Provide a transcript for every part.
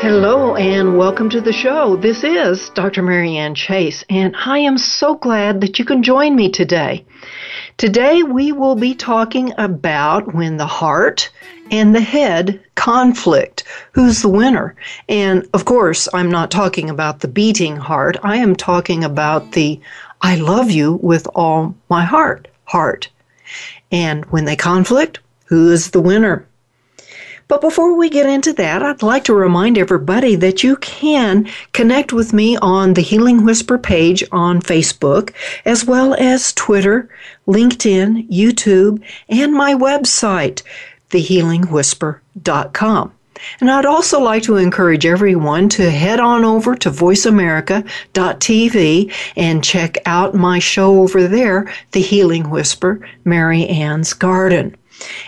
Hello and welcome to the show. This is Dr. Marianne Chase, and I am so glad that you can join me today. Today we will be talking about when the heart and the head conflict. Who's the winner? And of course, I'm not talking about the beating heart. I am talking about the I love you with all my heart heart. And when they conflict, who is the winner? But before we get into that, I'd like to remind everybody that you can connect with me on the Healing Whisper page on Facebook, as well as Twitter, LinkedIn, YouTube, and my website, thehealingwhisper.com. And I'd also like to encourage everyone to head on over to voiceamerica.tv and check out my show over there, The Healing Whisper, Marianne's Garden.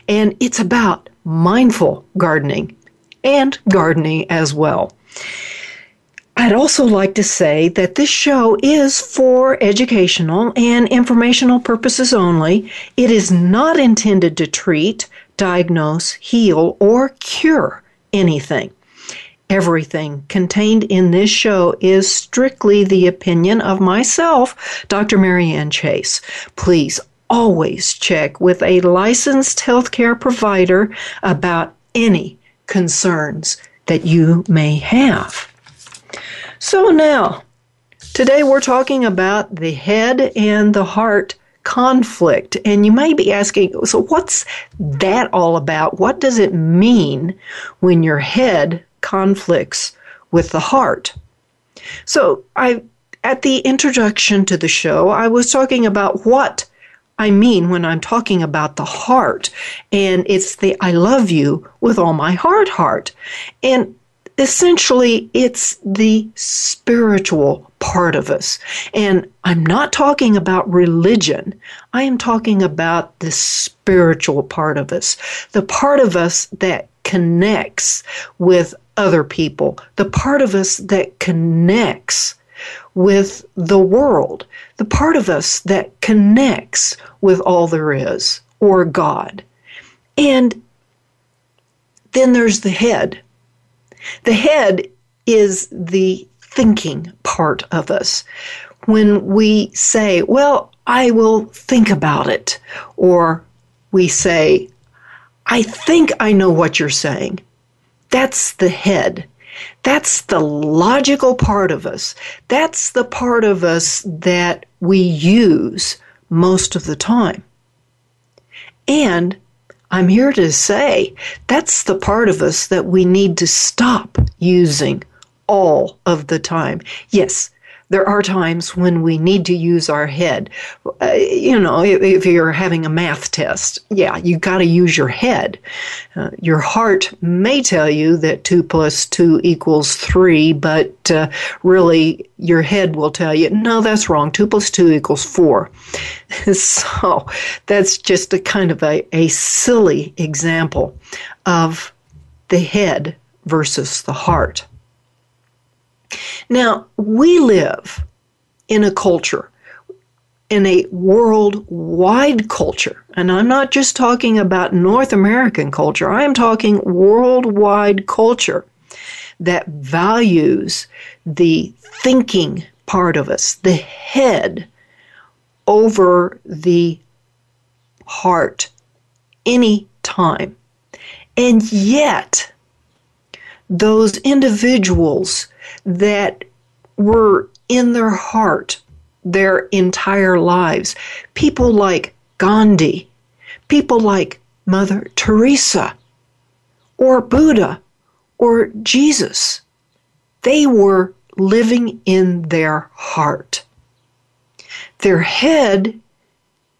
And it's about mindful gardening and gardening as well. I'd also like to say that this show is for educational and informational purposes only. It is not intended to treat, diagnose, heal, or cure anything. Everything contained in this show is strictly the opinion of myself, Dr. Marianne Chase. Please always check with a licensed healthcare provider about any concerns that you may have. So now, today we're talking about the head and the heart conflict. And you may be asking, so what's that all about? What does it mean when your head conflicts with the heart? So I at the introduction to the show, I was talking about what I mean when I'm talking about the heart. And it's the I love you with all my heart, heart. And essentially, it's the spiritual part of us. And I'm not talking about religion, I am talking about the spiritual part of us, the part of us that connects with other people, the part of us that connects with the world, the part of us that connects with all there is or God. And then there's the head. The head is the thinking part of us. When we say, well, I will think about it, or we say, I think I know what you're saying. That's the head. That's the logical part of us. That's the part of us that we use most of the time. And I'm here to say that's the part of us that we need to stop using all of the time. Yes, there are times when we need to use our head. Uh, you know, if, if, you're having a math test, yeah, you got to use your head. Uh, your heart may tell you that 2 plus 2 equals 3, but uh, really your head will tell you, no, that's wrong. 2 plus 2 equals 4. so that's just a kind of a, a silly example of the head versus the heart. Now, we live in a culture, in a worldwide culture, and I'm not just talking about North American culture, I am talking worldwide culture that values the thinking part of us, the head, over the heart any time. And yet, those individuals that were in their heart their entire lives, people like Gandhi, people like Mother Teresa, or Buddha, or Jesus, they were living in their heart. Their head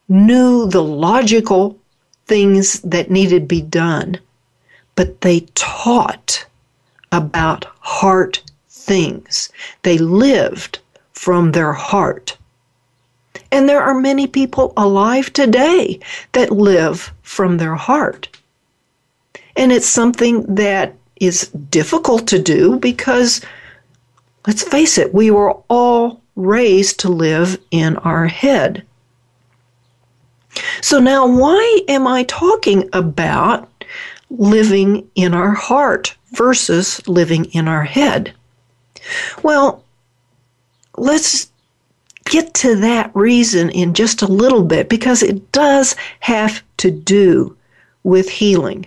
knew the logical things that needed to be done, but they taught about heart things. They lived from their heart. And there are many people alive today that live from their heart. And it's something that is difficult to do because, let's face it, we were all raised to live in our head. So now, why am I talking about living in our heart versus living in our head? Well, let's get to that reason in just a little bit because it does have to do with healing.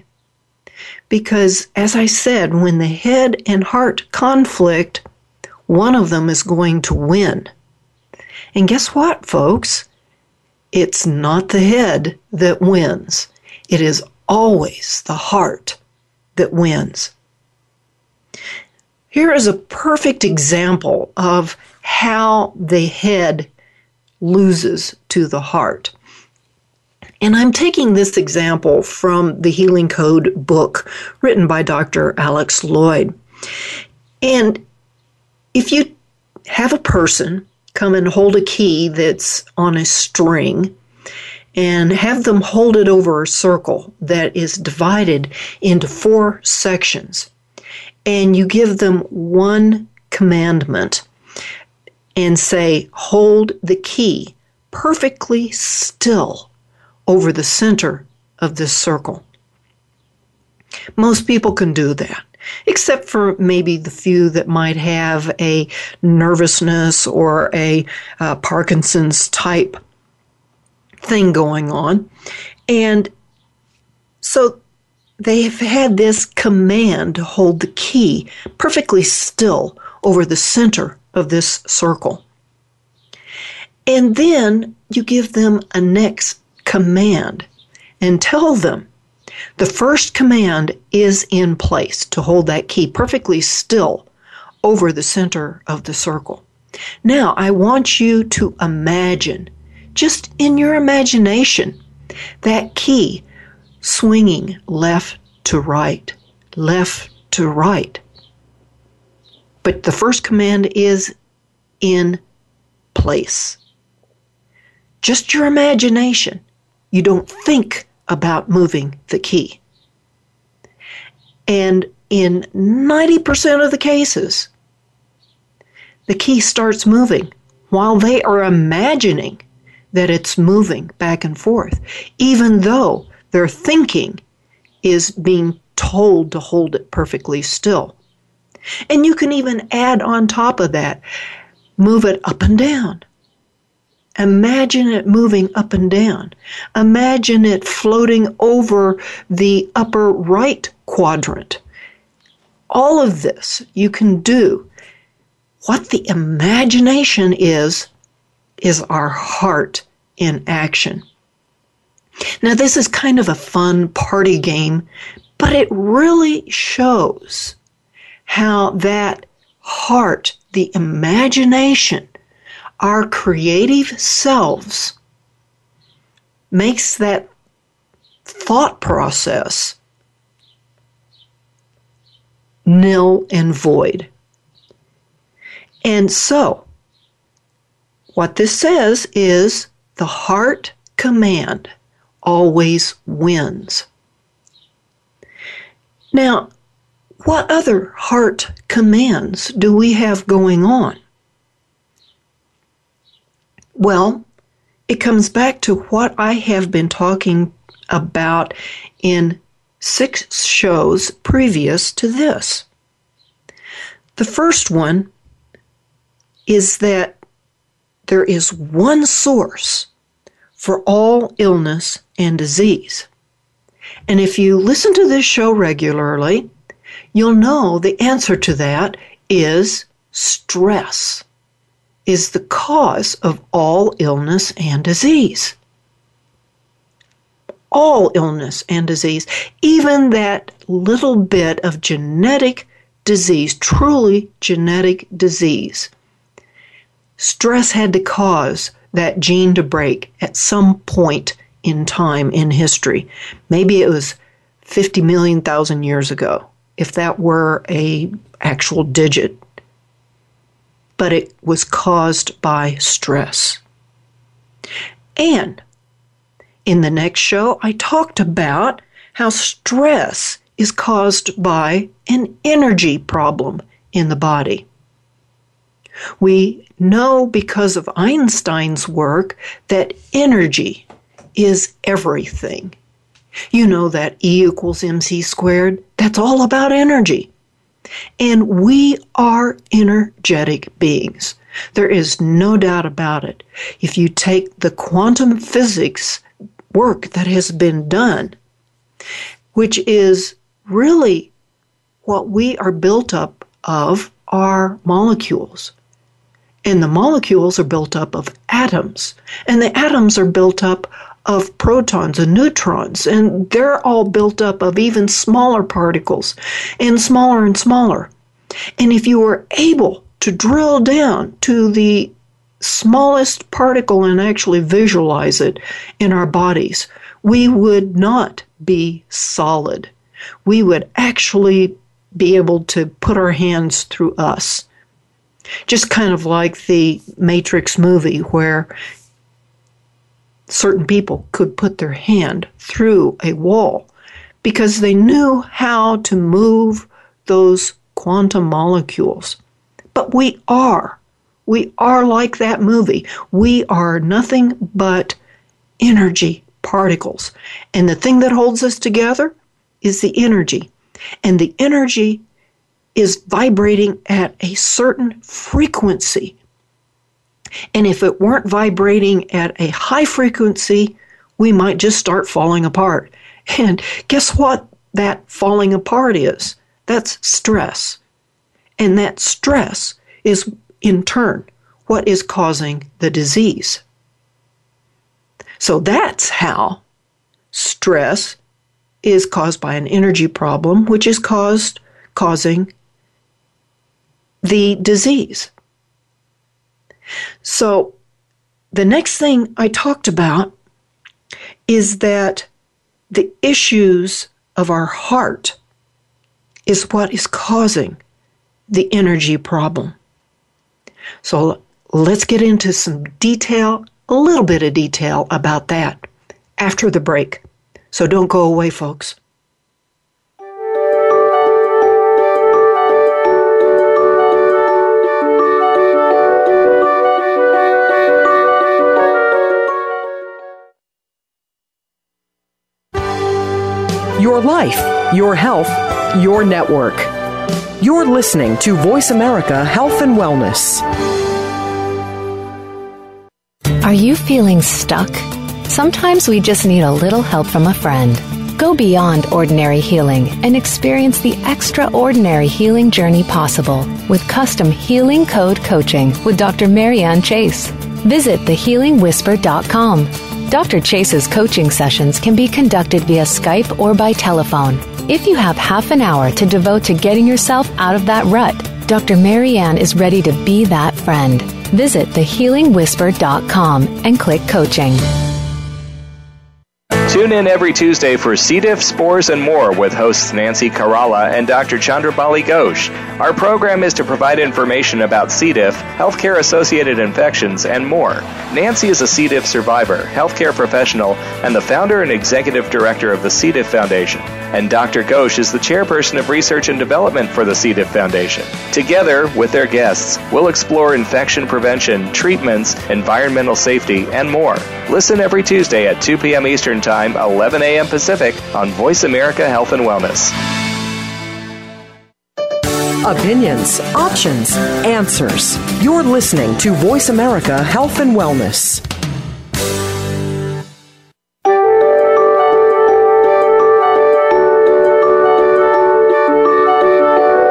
Because, as I said, when the head and heart conflict, one of them is going to win. And guess what, folks? It's not the head that wins, it is always the heart that wins. Here is a perfect example of how the head loses to the heart. And I'm taking this example from the Healing Code book written by Dr. Alex Loyd. And if you have a person come and hold a key that's on a string, and have them hold it over a circle that is divided into four sections and you give them one commandment and say, hold the key perfectly still over the center of this circle. Most people can do that, except for maybe the few that might have a nervousness or a uh, Parkinson's type thing going on. And so they've had this command to hold the key perfectly still over the center of this circle. And then you give them a next command and tell them the first command is in place to hold that key perfectly still over the center of the circle. Now, I want you to imagine, just in your imagination, that key swinging left to right, left to right. But the first command is in place. Just your imagination. You don't think about moving the key. And in 90% of the cases, the key starts moving while they are imagining that it's moving back and forth, even though their thinking is being told to hold it perfectly still. And you can even add on top of that, move it up and down. Imagine it moving up and down. Imagine it floating over the upper right quadrant. All of this you can do. What the imagination is, is our heart in action. Now, this is kind of a fun party game, but it really shows how that heart, the imagination, our creative selves, makes that thought process nil and void. And so, what this says is the heart command always wins. Now, what other heart commands do we have going on? Well, it comes back to what I have been talking about in six shows previous to this. The first one is that there is one source for all illness and disease. And if you listen to this show regularly, you'll know the answer to that is stress is the cause of all illness and disease. All illness and disease, even that little bit of genetic disease, truly genetic disease. Stress had to cause that gene to break at some point in time in history. Maybe it was 50 million thousand years ago, if that were a actual digit. But it was caused by stress. And in the next show, I talked about how stress is caused by an energy problem in the body. We know because of Einstein's work that energy is everything. You know that E equals mc squared? That's all about energy. And we are energetic beings. There is no doubt about it. If you take the quantum physics work that has been done, which is really what we are built up of are molecules. And the molecules are built up of atoms. And the atoms are built up of protons and neutrons. And they're all built up of even smaller particles and smaller and smaller. And if you were able to drill down to the smallest particle and actually visualize it in our bodies, we would not be solid. We would actually be able to put our hands through us just kind of like the Matrix movie where certain people could put their hand through a wall because they knew how to move those quantum molecules. But we are. We are like that movie. We are nothing but energy particles. And the thing that holds us together is the energy. And the energy is vibrating at a certain frequency. And if it weren't vibrating at a high frequency, we might just start falling apart. And guess what that falling apart is? That's stress. And that stress is, in turn, what is causing the disease. So that's how stress is caused by an energy problem, which is caused causing the disease. So, the next thing I talked about is that the issues of our heart is what is causing the energy problem. So, let's get into some detail, a little bit of detail about that after the break. So, don't go away, folks. Your life, your health, your network. You're listening to Voice America Health and Wellness. Are you feeling stuck? Sometimes we just need a little help from a friend. Go beyond ordinary healing and experience the extraordinary healing journey possible with custom healing code coaching with Dr. Marianne Chase. Visit thehealingwhisper.com Dr. Chase's coaching sessions can be conducted via Skype or by telephone. If you have half an hour to devote to getting yourself out of that rut, Dr. Marianne is ready to be that friend. Visit thehealingwhisper.com and click coaching. Tune in every Tuesday for C. diff, spores, and more with hosts Nancy Caralla and Dr. Chandrabali Ghosh. Our program is to provide information about C. diff, healthcare associated infections, and more. Nancy is a C. diff survivor, healthcare professional, and the founder and executive director of the C. diff Foundation. And Dr. Ghosh is the chairperson of research and development for the C. diff Foundation. Together, with their guests, we'll explore infection prevention, treatments, environmental safety, and more. Listen every Tuesday at 2 p.m. Eastern Time, 11 a.m. Pacific on Voice America Health and Wellness. Opinions, options, answers. You're listening to Voice America Health and Wellness.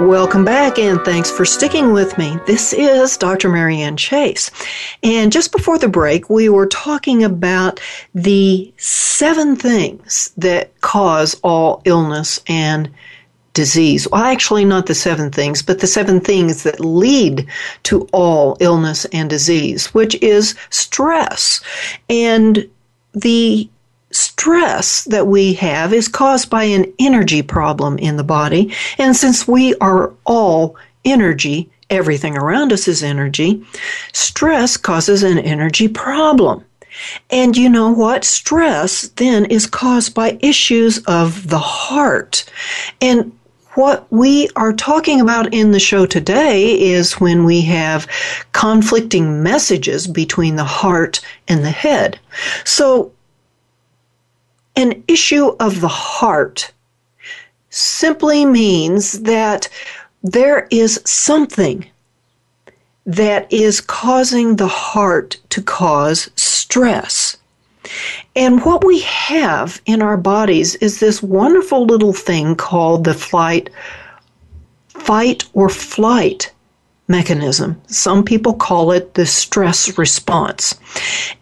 Welcome back and thanks for sticking with me. This is Dr. Marianne Chase. And just before the break, we were talking about the seven things that cause all illness and disease. Well, actually, not the seven things, but the seven things that lead to all illness and disease, which is stress. And the stress that we have is caused by an energy problem in the body. And since we are all energy, everything around us is energy, stress causes an energy problem. And you know what? Stress then is caused by issues of the heart. And what we are talking about in the show today is when we have conflicting messages between the heart and the head. So an issue of the heart simply means that there is something that is causing the heart to cause stress. And what we have in our bodies is this wonderful little thing called the flight, fight or flight mechanism. Some people call it the stress response.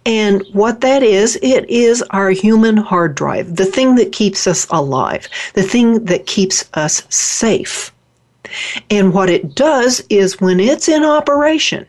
And what that is, it is our human hard drive, the thing that keeps us alive, the thing that keeps us safe. And what it does is when it's in operation,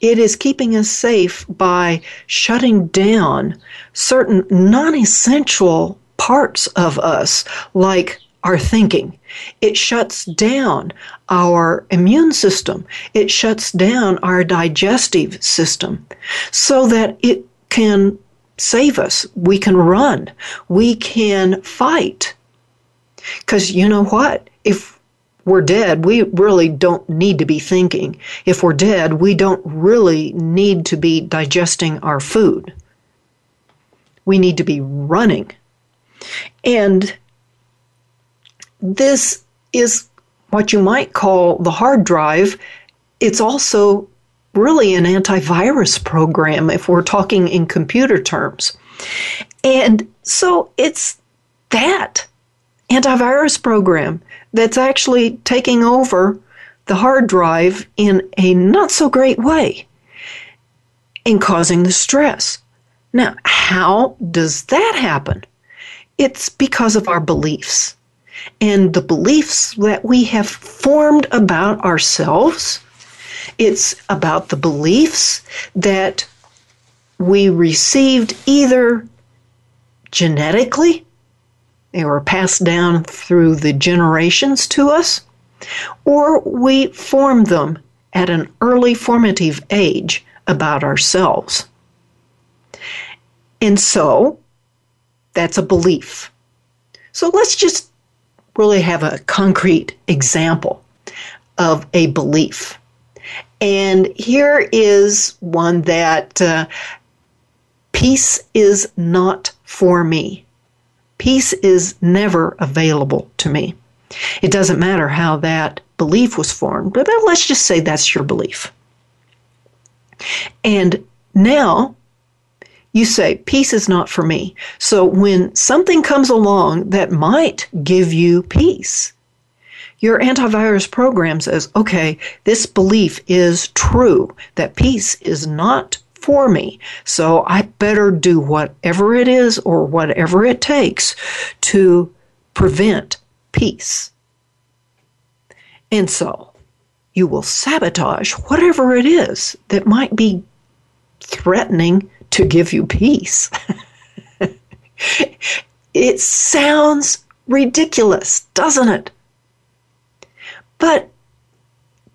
it is keeping us safe by shutting down certain non essential parts of us, like our thinking. It shuts down our immune system. It shuts down our digestive system so that it can save us. We can run. We can fight. Because you know what? If we're dead, we really don't need to be thinking. If we're dead, we don't really need to be digesting our food. We need to be running. And this is what you might call the hard drive. It's also really an antivirus program if we're talking in computer terms. And so it's that antivirus program that's actually taking over the hard drive in a not so great way and causing the stress. Now, how does that happen? It's because of our beliefs and the beliefs that we have formed about ourselves. It's about the beliefs that we received either genetically, they were passed down through the generations to us, or we formed them at an early formative age about ourselves. And so that's a belief. So let's just really have a concrete example of a belief. And here is one that uh, peace is not for me. Peace is never available to me. It doesn't matter how that belief was formed, but let's just say that's your belief. And now you say, peace is not for me. So when something comes along that might give you peace, your antivirus program says, okay, this belief is true, that peace is not for me. So I better do whatever it is or whatever it takes to prevent peace. And so you will sabotage whatever it is that might be threatening to give you peace. it sounds ridiculous, doesn't it? But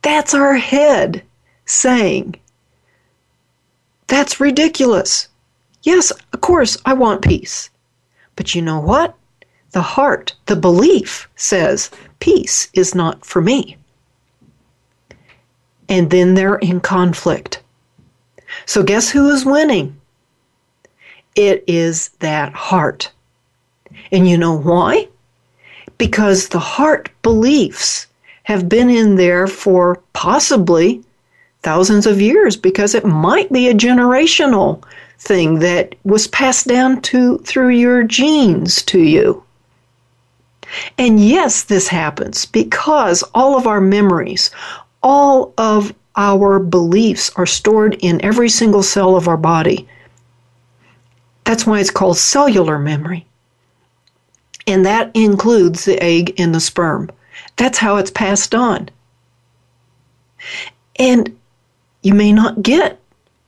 that's our head saying, that's ridiculous. Yes, of course, I want peace. But you know what? The heart, the belief says, peace is not for me. And then they're in conflict. So, guess who is winning? It is that heart. And you know why? Because the heart beliefs have been in there for possibly thousands of years because it might be a generational thing that was passed down to through your genes to you. And yes, this happens because all of our memories, all of our beliefs are stored in every single cell of our body. That's why it's called cellular memory. And that includes the egg and the sperm. That's how it's passed on. And you may not get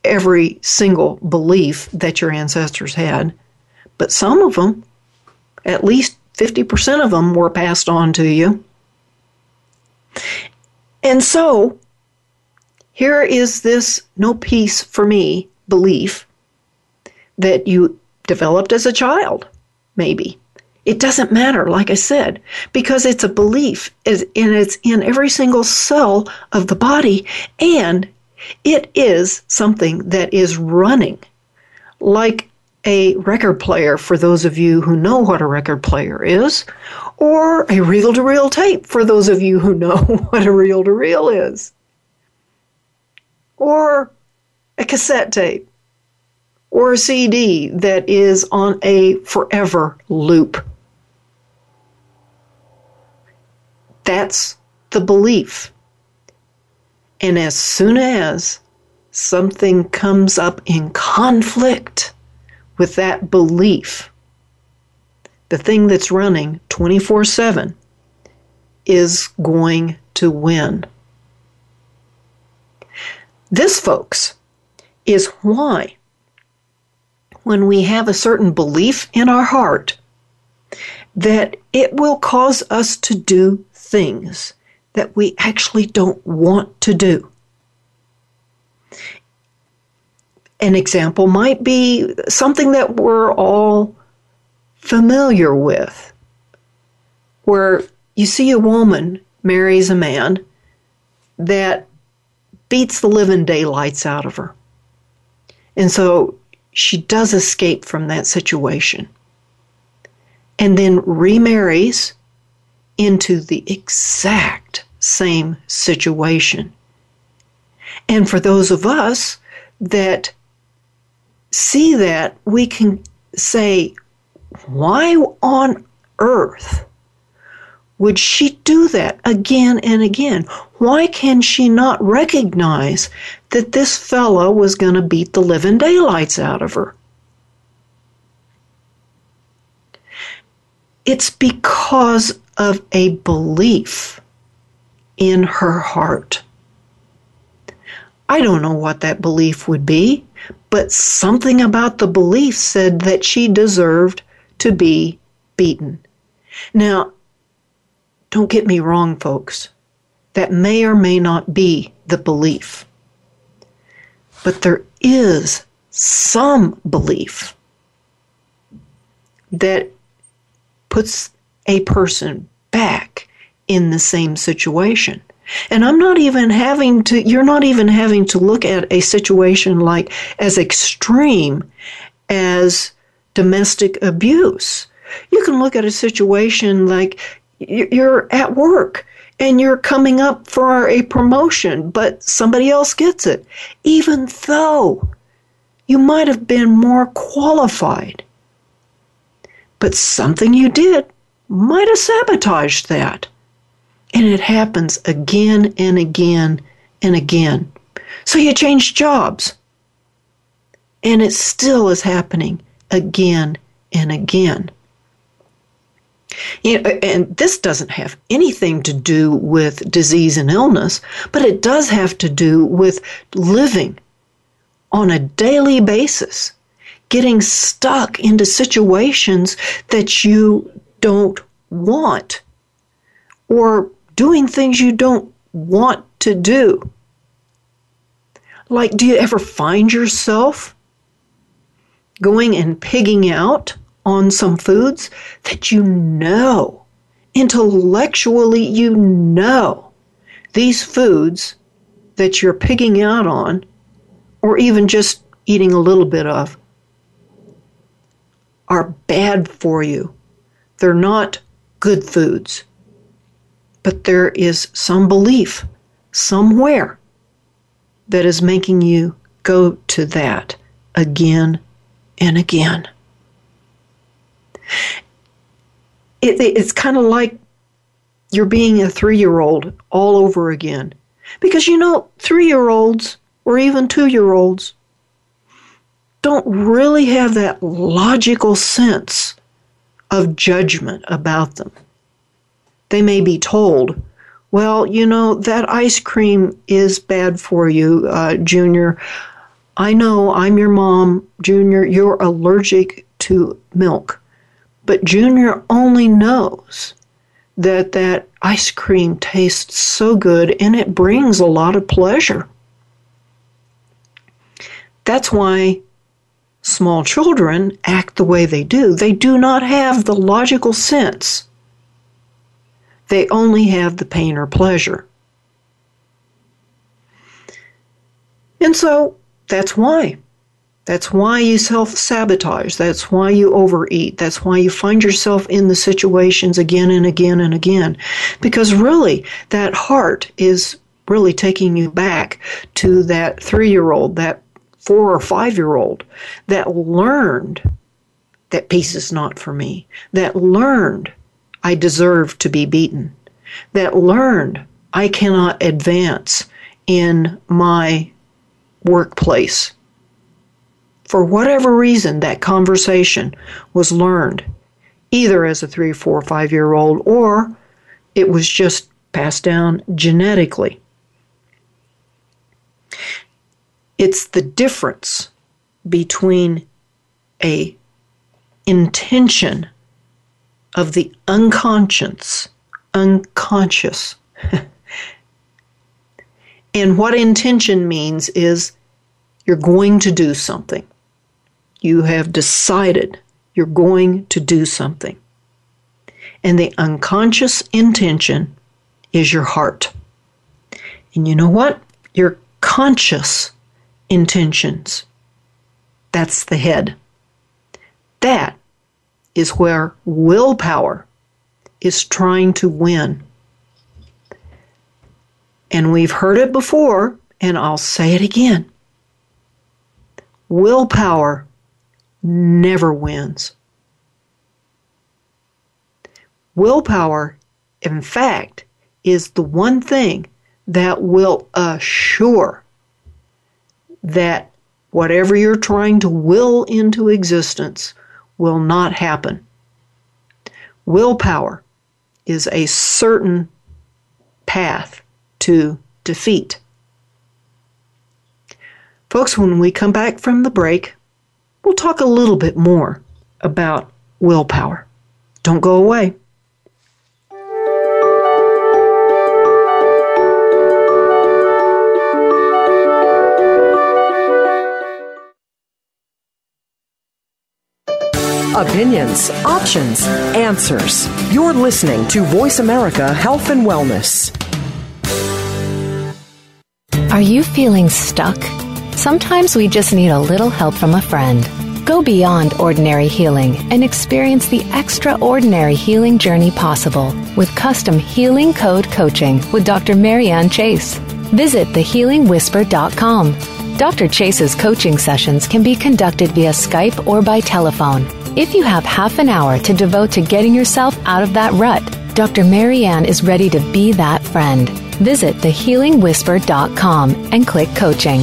every single belief that your ancestors had, but some of them, at least 50% of them, were passed on to you. And so, here is this no peace for me belief that you developed as a child, maybe. It doesn't matter, like I said, because it's a belief and it's in every single cell of the body and it is something that is running. Like a record player for those of you who know what a record player is, or a reel to reel tape for those of you who know what a reel to reel is, or a cassette tape, or a CD that is on a forever loop. That's the belief. And as soon as something comes up in conflict with that belief, the thing that's running 24 7 is going to win. This, folks, is why when we have a certain belief in our heart, that it will cause us to do things that we actually don't want to do. An example might be something that we're all familiar with, where you see a woman marries a man that beats the living daylights out of her. And so she does escape from that situation and then remarries into the exact same situation. And for those of us that see that, we can say, why on earth would she do that again and again? Why can she not recognize that this fellow was going to beat the living daylights out of her? It's because of a belief in her heart. I don't know what that belief would be, but something about the belief said that she deserved to be beaten. Now, don't get me wrong, folks. That may or may not be the belief. But there is some belief that puts a person back in the same situation. And I'm not even having to, you're not even having to look at a situation like as extreme as domestic abuse. You can look at a situation like you're at work and you're coming up for a promotion, but somebody else gets it, even though you might have been more qualified. But something you did might have sabotaged that. And it happens again and again and again. So you change jobs. And it still is happening again and again. You know, and this doesn't have anything to do with disease and illness, but it does have to do with living on a daily basis, getting stuck into situations that you don't want, or doing things you don't want to do. Like, do you ever find yourself going and pigging out on some foods that you know, intellectually, you know, these foods that you're pigging out on or even just eating a little bit of, are bad for you. They're not good foods. But there is some belief somewhere that is making you go to that again and again. It, it's kind of like you're being a three year old all over again. Because you know, three year olds or even two year olds don't really have that logical sense of judgment about them. They may be told, well, you know, that ice cream is bad for you, uh, Junior. I know I'm your mom, Junior, you're allergic to milk. But Junior only knows that that ice cream tastes so good and it brings a lot of pleasure. That's why small children act the way they do. They do not have the logical sense. They only have the pain or pleasure. And so that's why. That's why you self sabotage. That's why you overeat. That's why you find yourself in the situations again and again and again. Because really, that heart is really taking you back to that three year old, that four or five year old that learned that peace is not for me, that learned I deserve to be beaten, that learned I cannot advance in my workplace. For whatever reason, that conversation was learned, either as a three, four, five year old, or it was just passed down genetically. It's the difference between a intention of the unconscious, unconscious. and what intention means is you're going to do something. You have decided you're going to do something. And the unconscious intention is your heart. And you know what? Your conscious intentions. That's the head. That is where willpower is trying to win. And we've heard it before, and I'll say it again. Willpower never wins. Willpower, in fact, is the one thing that will assure that whatever you're trying to will into existence will not happen. Willpower is a certain path to defeat. Folks, when we come back from the break, we'll talk a little bit more about willpower. Don't go away. Opinions, options, answers. You're listening to Voice America Health and Wellness. Are you feeling stuck? Sometimes we just need a little help from a friend. Go beyond ordinary healing and experience the extraordinary healing journey possible with custom healing code coaching with Dr. Marianne Chase. Visit thehealingwhisper.com. Dr. Chase's coaching sessions can be conducted via Skype or by telephone. If you have half an hour to devote to getting yourself out of that rut, Dr. Marianne is ready to be that friend. Visit thehealingwhisper.com and click coaching.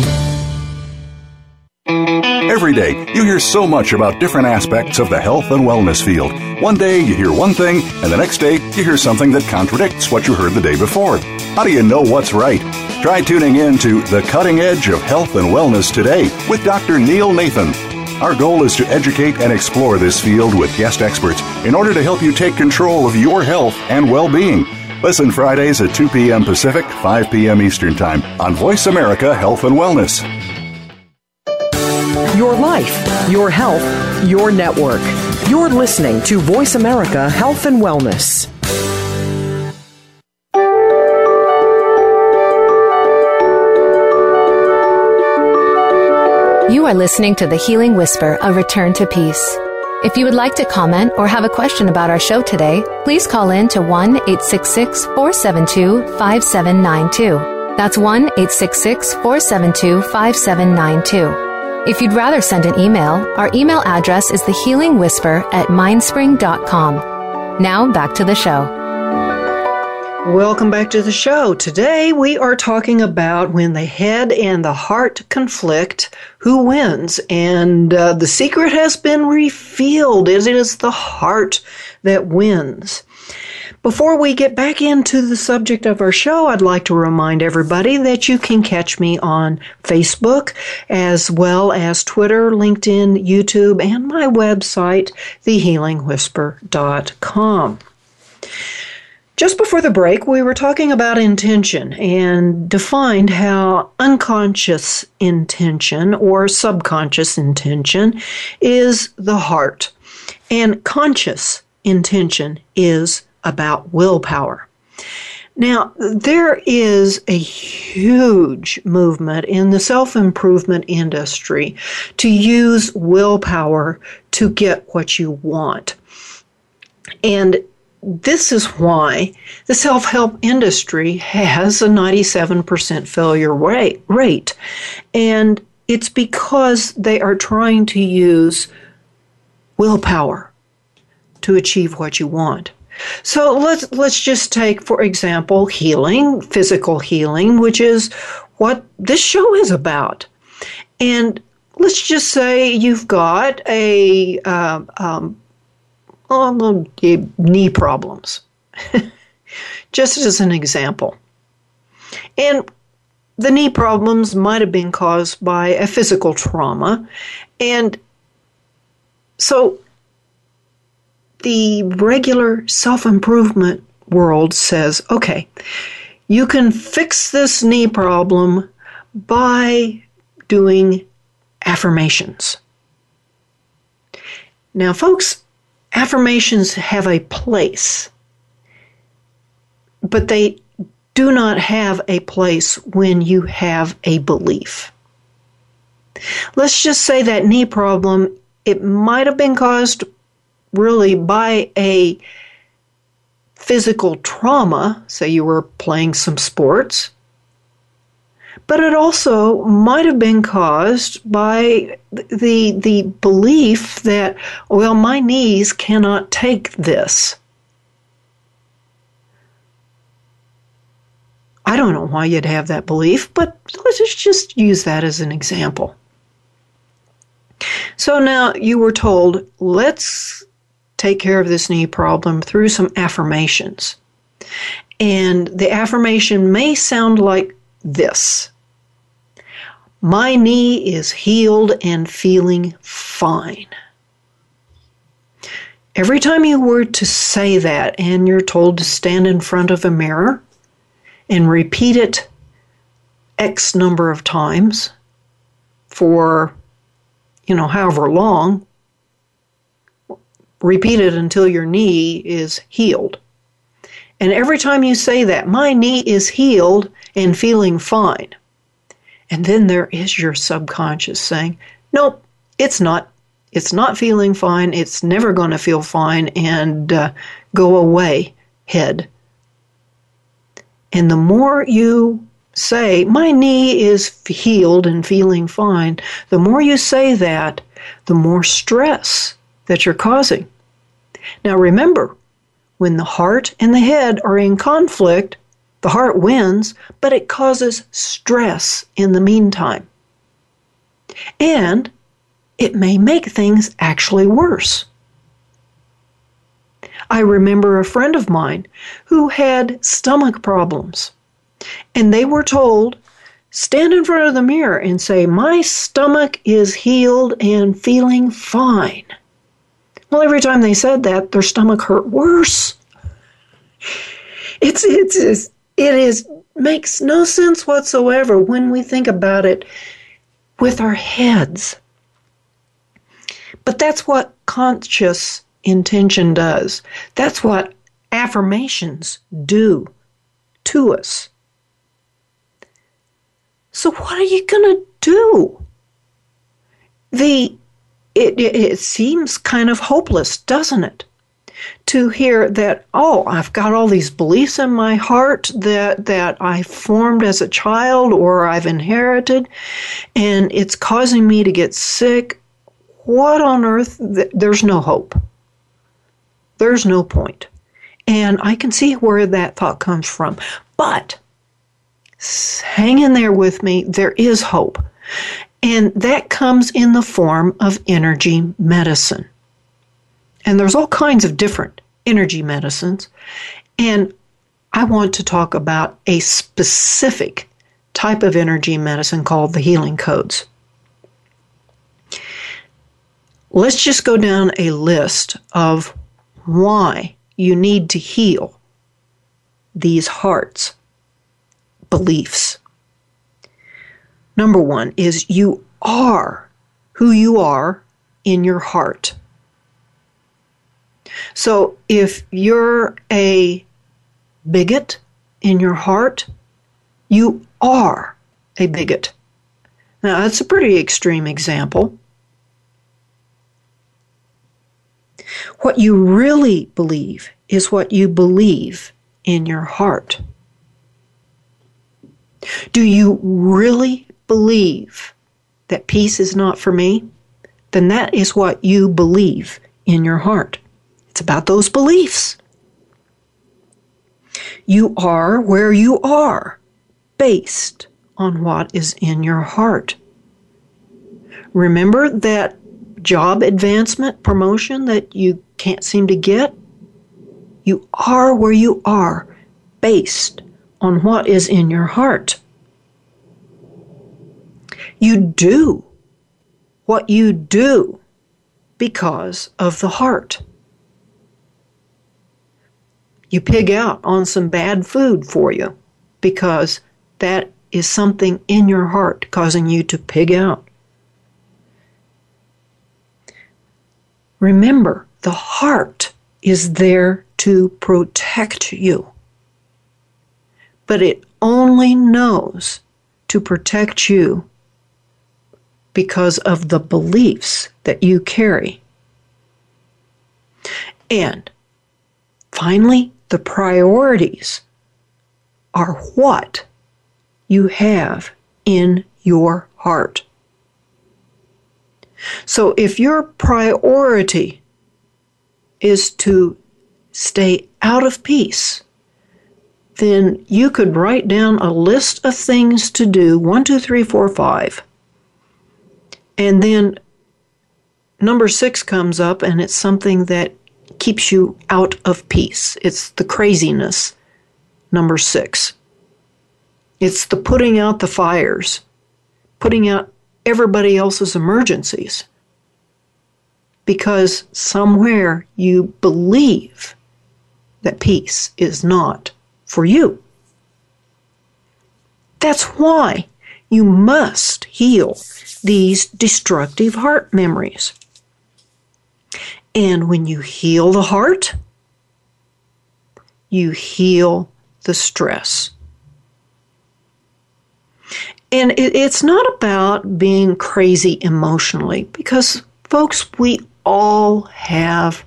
Every day, you hear so much about different aspects of the health and wellness field. One day, you hear one thing, and the next day, you hear something that contradicts what you heard the day before. How do you know what's right? Try tuning in to The Cutting Edge of Health and Wellness today with Dr. Neil Nathan. Our goal is to educate and explore this field with guest experts in order to help you take control of your health and well being. Listen Fridays at 2 p.m. Pacific, 5 p.m. Eastern Time on Voice America Health and Wellness. Your life, your health, your network. You're listening to Voice America Health and Wellness. You are listening to The Healing Whisper, a return to peace. If you would like to comment or have a question about our show today, please call in to 1 866 472 5792. That's 1 866 472 5792. If you'd rather send an email, our email address is thehealingwhisper at mindspring.com. Now back to the show. Welcome back to the show. Today we are talking about when the head and the heart conflict, who wins? And uh, the secret has been revealed. It is the heart that wins. Before we get back into the subject of our show, I'd like to remind everybody that you can catch me on Facebook as well as Twitter, LinkedIn, YouTube, and my website, thehealingwhisper.com. Just before the break, we were talking about intention and defined how unconscious intention or subconscious intention is the heart, and conscious intention is about willpower. Now, there is a huge movement in the self improvement industry to use willpower to get what you want. And this is why the self help industry has a 97% failure rate, rate. And it's because they are trying to use willpower to achieve what you want. So let's let's just take for example healing, physical healing, which is what this show is about. And let's just say you've got a uh, um, oh, knee problems, just as an example. And the knee problems might have been caused by a physical trauma. And so the regular self improvement world says okay, you can fix this knee problem by doing affirmations. Now, folks, affirmations have a place, but they do not have a place when you have a belief. Let's just say that knee problem, it might have been caused really by a physical trauma, say you were playing some sports, but it also might have been caused by the the belief that well my knees cannot take this I don't know why you'd have that belief, but let's just use that as an example. So now you were told, let's take care of this knee problem through some affirmations. And the affirmation may sound like this my knee is healed and feeling fine. Every time you were to say that and you're told to stand in front of a mirror and repeat it X number of times for, you know, however long, repeat it until your knee is healed. And every time you say that, my knee is healed and feeling fine. And then there is your subconscious saying, nope, it's not. It's not feeling fine. It's never going to feel fine and uh, go away, head. And the more you say, my knee is healed and feeling fine, the more you say that, the more stress that you're causing. Now remember, when the heart and the head are in conflict, the heart wins, but it causes stress in the meantime. And it may make things actually worse. I remember a friend of mine who had stomach problems, and they were told, stand in front of the mirror and say, My stomach is healed and feeling fine. Well, every time they said that, their stomach hurt worse. It's, it's, it's it is makes no sense whatsoever when we think about it with our heads. But that's what conscious intention does. That's what affirmations do to us. So, what are you going to do? the it, it, it seems kind of hopeless, doesn't it? To hear that, oh, I've got all these beliefs in my heart that, that I formed as a child or I've inherited, and it's causing me to get sick. What on earth? There's no hope. There's no point. And I can see where that thought comes from. But hang in there with me. There is hope. And that comes in the form of energy medicine. And there's all kinds of different energy medicines. And I want to talk about a specific type of energy medicine called the healing codes. Let's just go down a list of why you need to heal these hearts beliefs. Number one is you are who you are in your heart. So if you're a bigot in your heart, you are a bigot. Now, that's a pretty extreme example. What you really believe is what you believe in your heart. Do you really believe that peace is not for me? Then that is what you believe in your heart. It's about those beliefs. You are where you are based on what is in your heart. Remember that job advancement, promotion that you can't seem to get? You are where you are based on what is in your heart. You do what you do because of the heart. You pig out on some bad food for you because that is something in your heart causing you to pig out. Remember, the heart is there to protect you. But it only knows to protect you because of the beliefs that you carry. And finally, the priorities are what you have in your heart. So if your priority is to stay out of peace, then you could write down a list of things to do one, two, three, four, five. And then number six comes up, and it's something that keeps you out of peace. It's the craziness, number six. It's the putting out the fires, putting out everybody else's emergencies because somewhere you believe that peace is not for you. That's why you must heal these destructive heart memories. And when you heal the heart, you heal the stress. And it, it's not about being crazy emotionally because, folks, we all have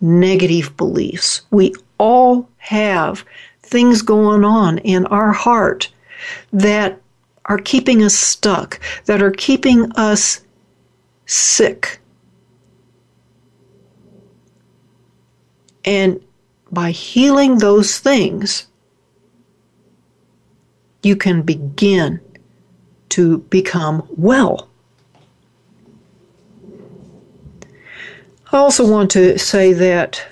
negative beliefs. We all have things going on in our heart that are keeping us stuck, that are keeping us sick. And by healing those things, you can begin to become well. I also want to say that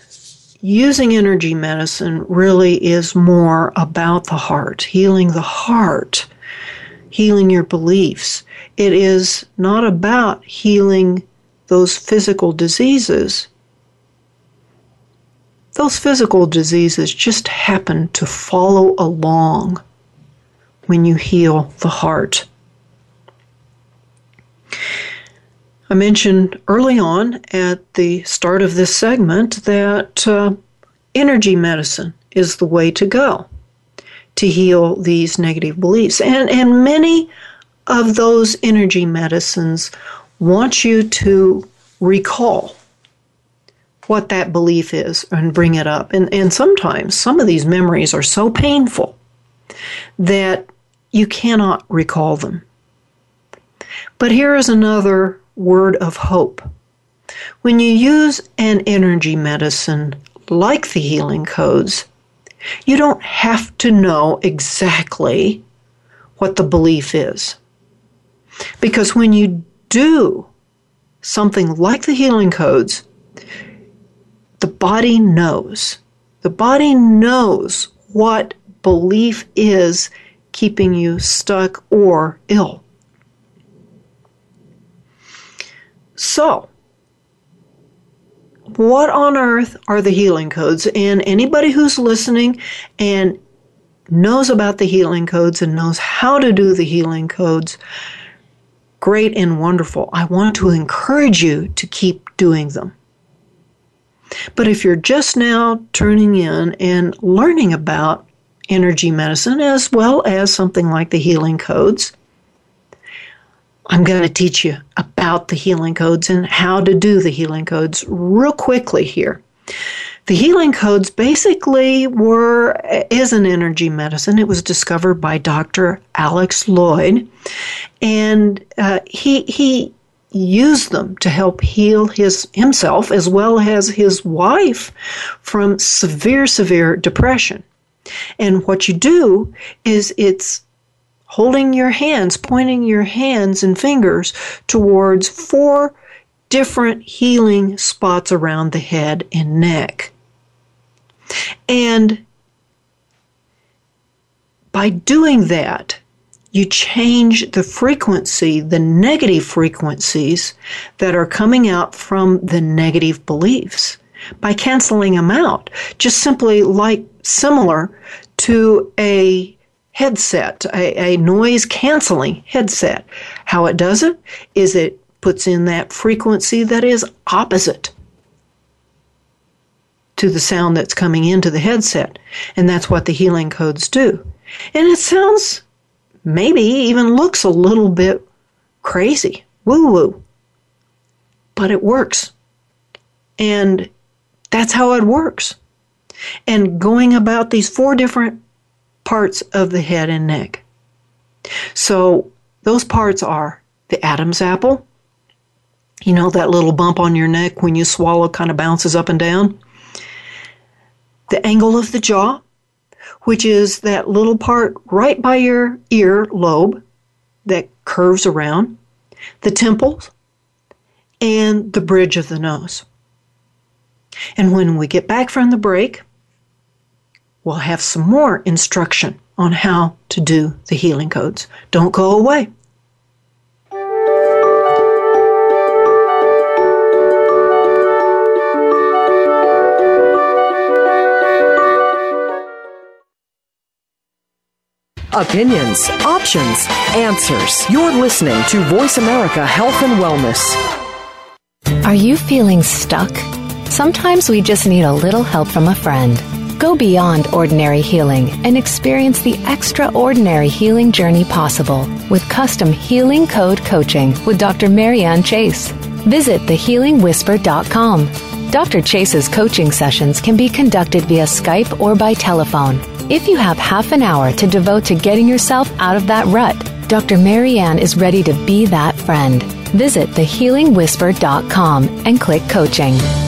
using energy medicine really is more about the heart, healing the heart, healing your beliefs. It is not about healing those physical diseases. Those physical diseases just happen to follow along when you heal the heart. I mentioned early on at the start of this segment that uh, energy medicine is the way to go to heal these negative beliefs. And, and many of those energy medicines want you to recall what that belief is and bring it up. And, and sometimes some of these memories are so painful that you cannot recall them. But here is another word of hope. When you use an energy medicine like the healing codes, you don't have to know exactly what the belief is. Because when you do something like the healing codes, the body knows. The body knows what belief is keeping you stuck or ill. So, what on earth are the healing codes? And anybody who's listening and knows about the healing codes and knows how to do the healing codes, great and wonderful. I want to encourage you to keep doing them. But if you're just now turning in and learning about energy medicine as well as something like the healing codes, I'm going to teach you about the healing codes and how to do the healing codes real quickly here. The healing codes basically were is an energy medicine. It was discovered by Dr. Alex Loyd, and uh, he he used them to help heal his himself as well as his wife from severe severe depression. And what you do is it's holding your hands, pointing your hands and fingers towards four different healing spots around the head and neck. And by doing that, you change the frequency, the negative frequencies that are coming out from the negative beliefs by canceling them out. Just simply like similar to a headset, a, a noise canceling headset. How it does it is it puts in that frequency that is opposite to the sound that's coming into the headset. And that's what the healing codes do. And it sounds, maybe even looks a little bit crazy, woo woo, but it works. And that's how it works. And going about these four different parts of the head and neck. So those parts are the Adam's apple. You know, that little bump on your neck when you swallow kind of bounces up and down. The angle of the jaw, which is that little part right by your ear lobe that curves around. The temples and the bridge of the nose. And when we get back from the break, we'll have some more instruction on how to do the healing codes. Don't go away. Opinions, options, answers. You're listening to Voice America Health and Wellness. Are you feeling stuck? Sometimes we just need a little help from a friend. Go beyond ordinary healing and experience the extraordinary healing journey possible with custom healing code coaching with Dr. Marianne Chase. Visit thehealingwhisper.com. Dr. Chase's coaching sessions can be conducted via Skype or by telephone. If you have half an hour to devote to getting yourself out of that rut, Dr. Marianne is ready to be that friend. Visit thehealingwhisper.com and click coaching.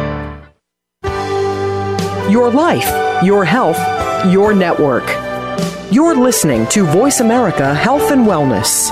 Your life, your health, your network. You're listening to Voice America Health and Wellness.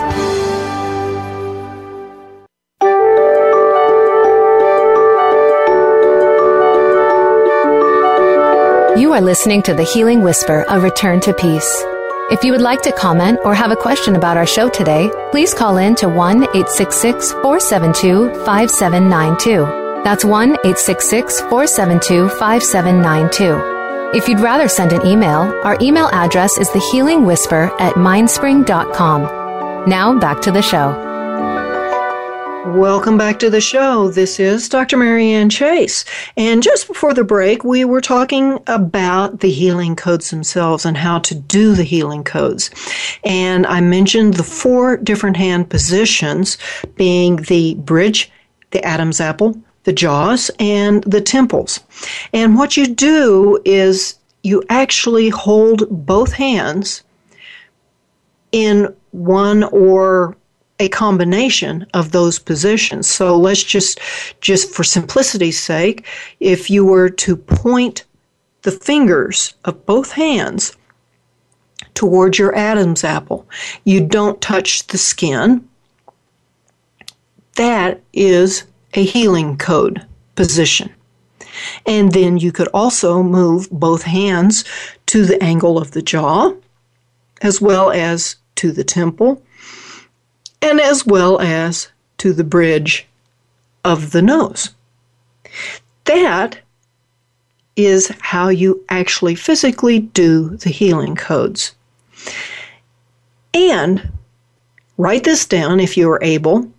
You are listening to The Healing Whisper, A Return to Peace. If you would like to comment or have a question about our show today, please call in to 1 866 472 5792. That's 1 866 472 5792. If you'd rather send an email, our email address is thehealingwhisper at mindspring.com. Now back to the show. Welcome back to the show. This is Dr. Marianne Chase. And just before the break, we were talking about the healing codes themselves and how to do the healing codes. And I mentioned the four different hand positions being the bridge, the Adam's apple, the jaws, and the temples. And what you do is you actually hold both hands in one or a combination of those positions. So let's just, just for simplicity's sake, if you were to point the fingers of both hands towards your Adam's apple, you don't touch the skin. That is a healing code position. And then you could also move both hands to the angle of the jaw as well as to the temple and as well as to the bridge of the nose. That is how you actually physically do the healing codes. And write this down if you are able.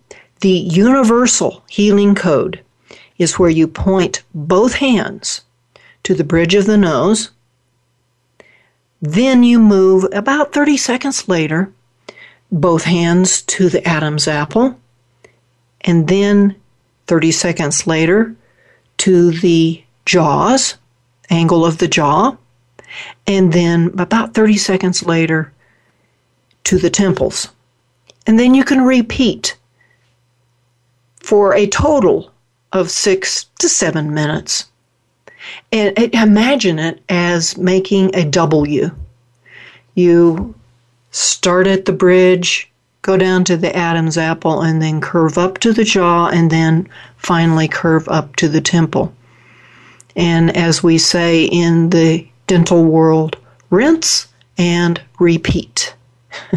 The universal healing code is where you point both hands to the bridge of the nose. Then you move about 30 seconds later both hands to the Adam's apple, and then 30 seconds later to the jaws, angle of the jaw, and then about 30 seconds later to the temples. And then you can repeat for a total of six to seven minutes. And imagine it as making a W. You start at the bridge, go down to the Adam's apple, and then curve up to the jaw, and then finally curve up to the temple. And as we say in the dental world, rinse and repeat.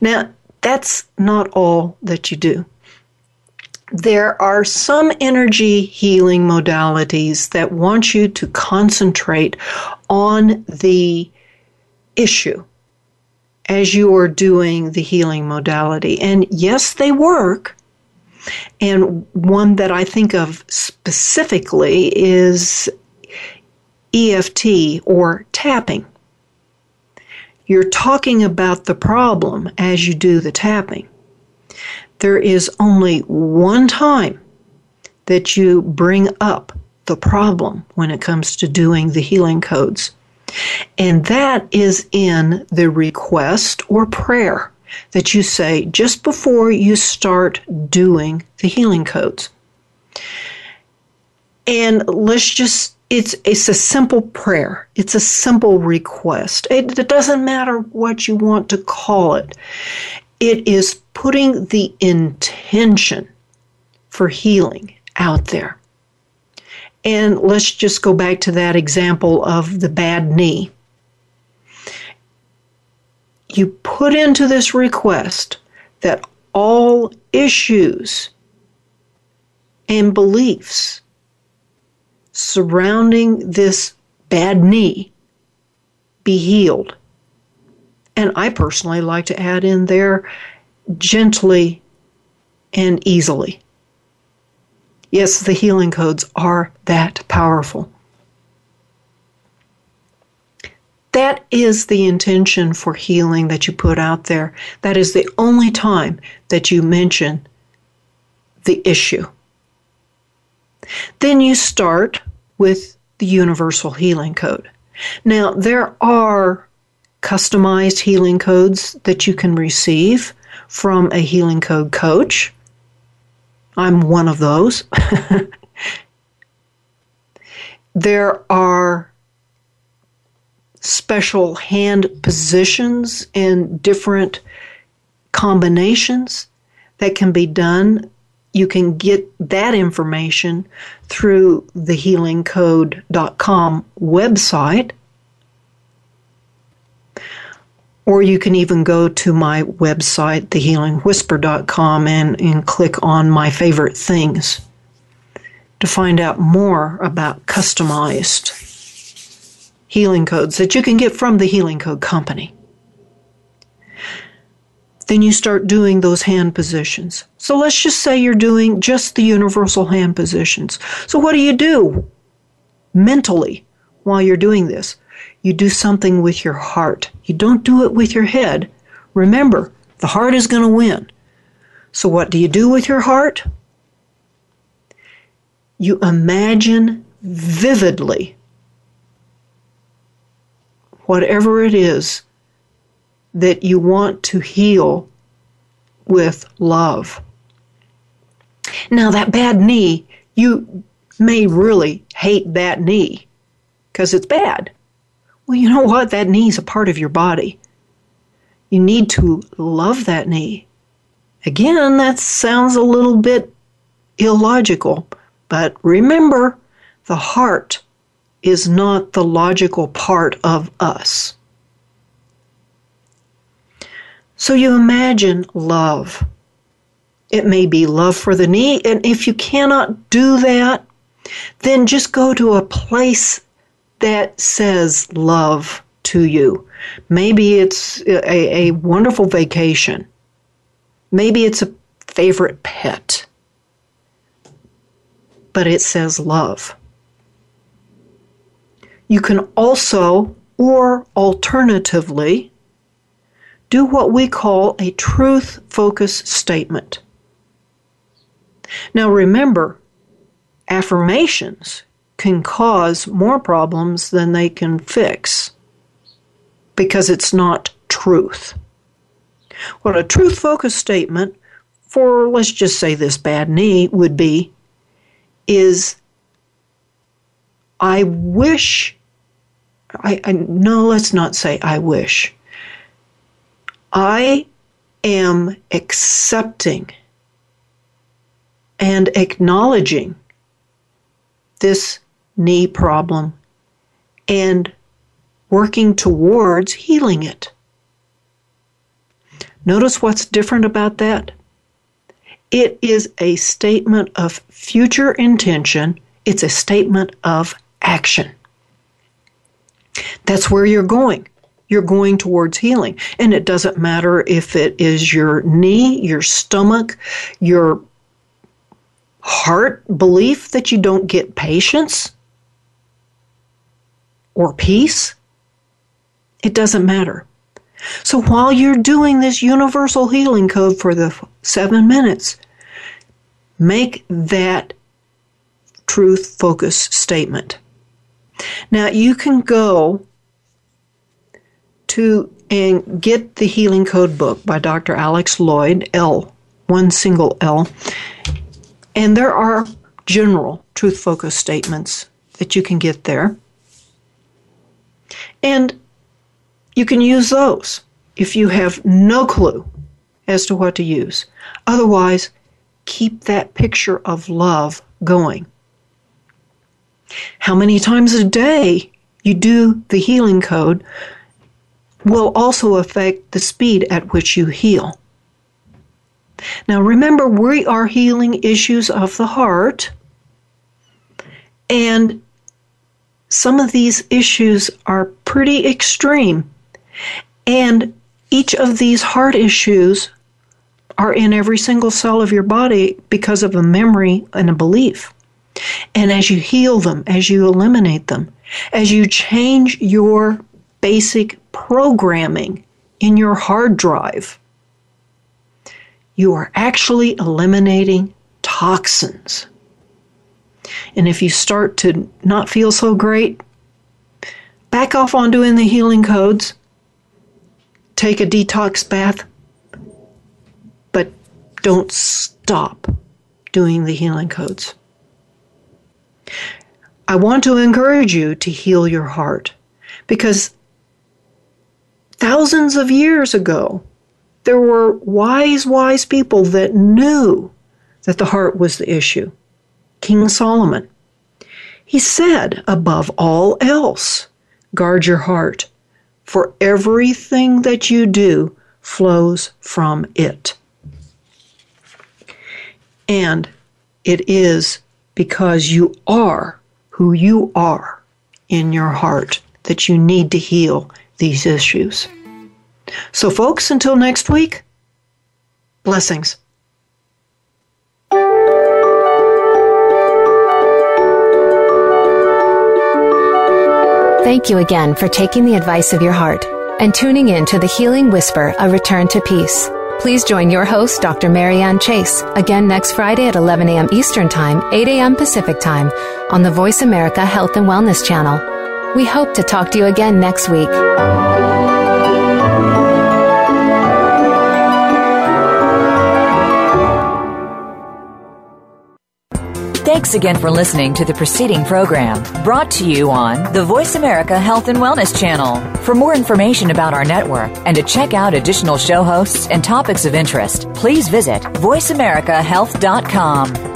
now, that's not all that you do. There are some energy healing modalities that want you to concentrate on the issue as you are doing the healing modality. And yes, they work. And one that I think of specifically is EFT or tapping. You're talking about the problem as you do the tapping. There is only one time that you bring up the problem when it comes to doing the healing codes. And that is in the request or prayer that you say just before you start doing the healing codes. And let's just it's it's a simple prayer. It's a simple request. It, it doesn't matter what you want to call it. It is putting the intention for healing out there. And let's just go back to that example of the bad knee. You put into this request that all issues and beliefs surrounding this bad knee be healed. And I personally like to add in there gently and easily. Yes, the healing codes are that powerful. That is the intention for healing that you put out there. That is the only time that you mention the issue. Then you start with the Universal Healing Code. Now, there are customized healing codes that you can receive from a healing code coach. I'm one of those. there are special hand positions and different combinations that can be done. You can get that information through the healingcode.com website. Or you can even go to my website, thehealingwhisper.com, and, and click on my favorite things to find out more about customized healing codes that you can get from the Healing Code Company. Then you start doing those hand positions. So let's just say you're doing just the universal hand positions. So, what do you do mentally while you're doing this? You do something with your heart. You don't do it with your head. Remember, the heart is going to win. So, what do you do with your heart? You imagine vividly whatever it is that you want to heal with love. Now, that bad knee, you may really hate that knee because it's bad. Well, you know what? That knee is a part of your body. You need to love that knee. Again, that sounds a little bit illogical, but remember, the heart is not the logical part of us. So you imagine love. It may be love for the knee, and if you cannot do that, then just go to a place that says love to you. Maybe it's a, a wonderful vacation. Maybe it's a favorite pet. But it says love. You can also, or alternatively, do what we call a truth focus statement. Now remember, affirmations can cause more problems than they can fix because it's not truth. What a truth focused statement for, let's just say, this bad knee would be is I wish, I, I no, let's not say I wish. I am accepting and acknowledging this knee problem and working towards healing it. Notice what's different about that? It is a statement of future intention, it's a statement of action. That's where you're going. You're going towards healing. And it doesn't matter if it is your knee, your stomach, your heart belief that you don't get patience or peace, it doesn't matter. So while you're doing this universal healing code for the seven minutes, make that truth focus statement. Now you can go to and get the healing code book by Dr. Alex Loyd, L, one single L. And there are general truth focus statements that you can get there. And you can use those if you have no clue as to what to use. Otherwise, keep that picture of love going. How many times a day you do the healing code will also affect the speed at which you heal. Now remember, we are healing issues of the heart, and some of these issues are pretty extreme. And each of these heart issues are in every single cell of your body because of a memory and a belief. And as you heal them, as you eliminate them, as you change your basic programming in your hard drive, you are actually eliminating toxins. And if you start to not feel so great, back off on doing the healing codes, take a detox bath, but don't stop doing the healing codes. I want to encourage you to heal your heart because thousands of years ago, there were wise, wise people that knew that the heart was the issue. King Solomon. He said, above all else, guard your heart, for everything that you do flows from it. And it is because you are who you are in your heart that you need to heal these issues. So, folks, until next week, blessings. Thank you again for taking the advice of your heart and tuning in to the Healing Whisper, A Return to Peace. Please join your host, Dr. Marianne Chase, again next Friday at 11 a.m. Eastern Time, 8 a.m. Pacific Time on the Voice America Health and Wellness Channel. We hope to talk to you again next week. Thanks again for listening to the preceding program brought to you on the Voice America Health and Wellness Channel. For more information about our network and to check out additional show hosts and topics of interest, please visit voiceamericahealth.com.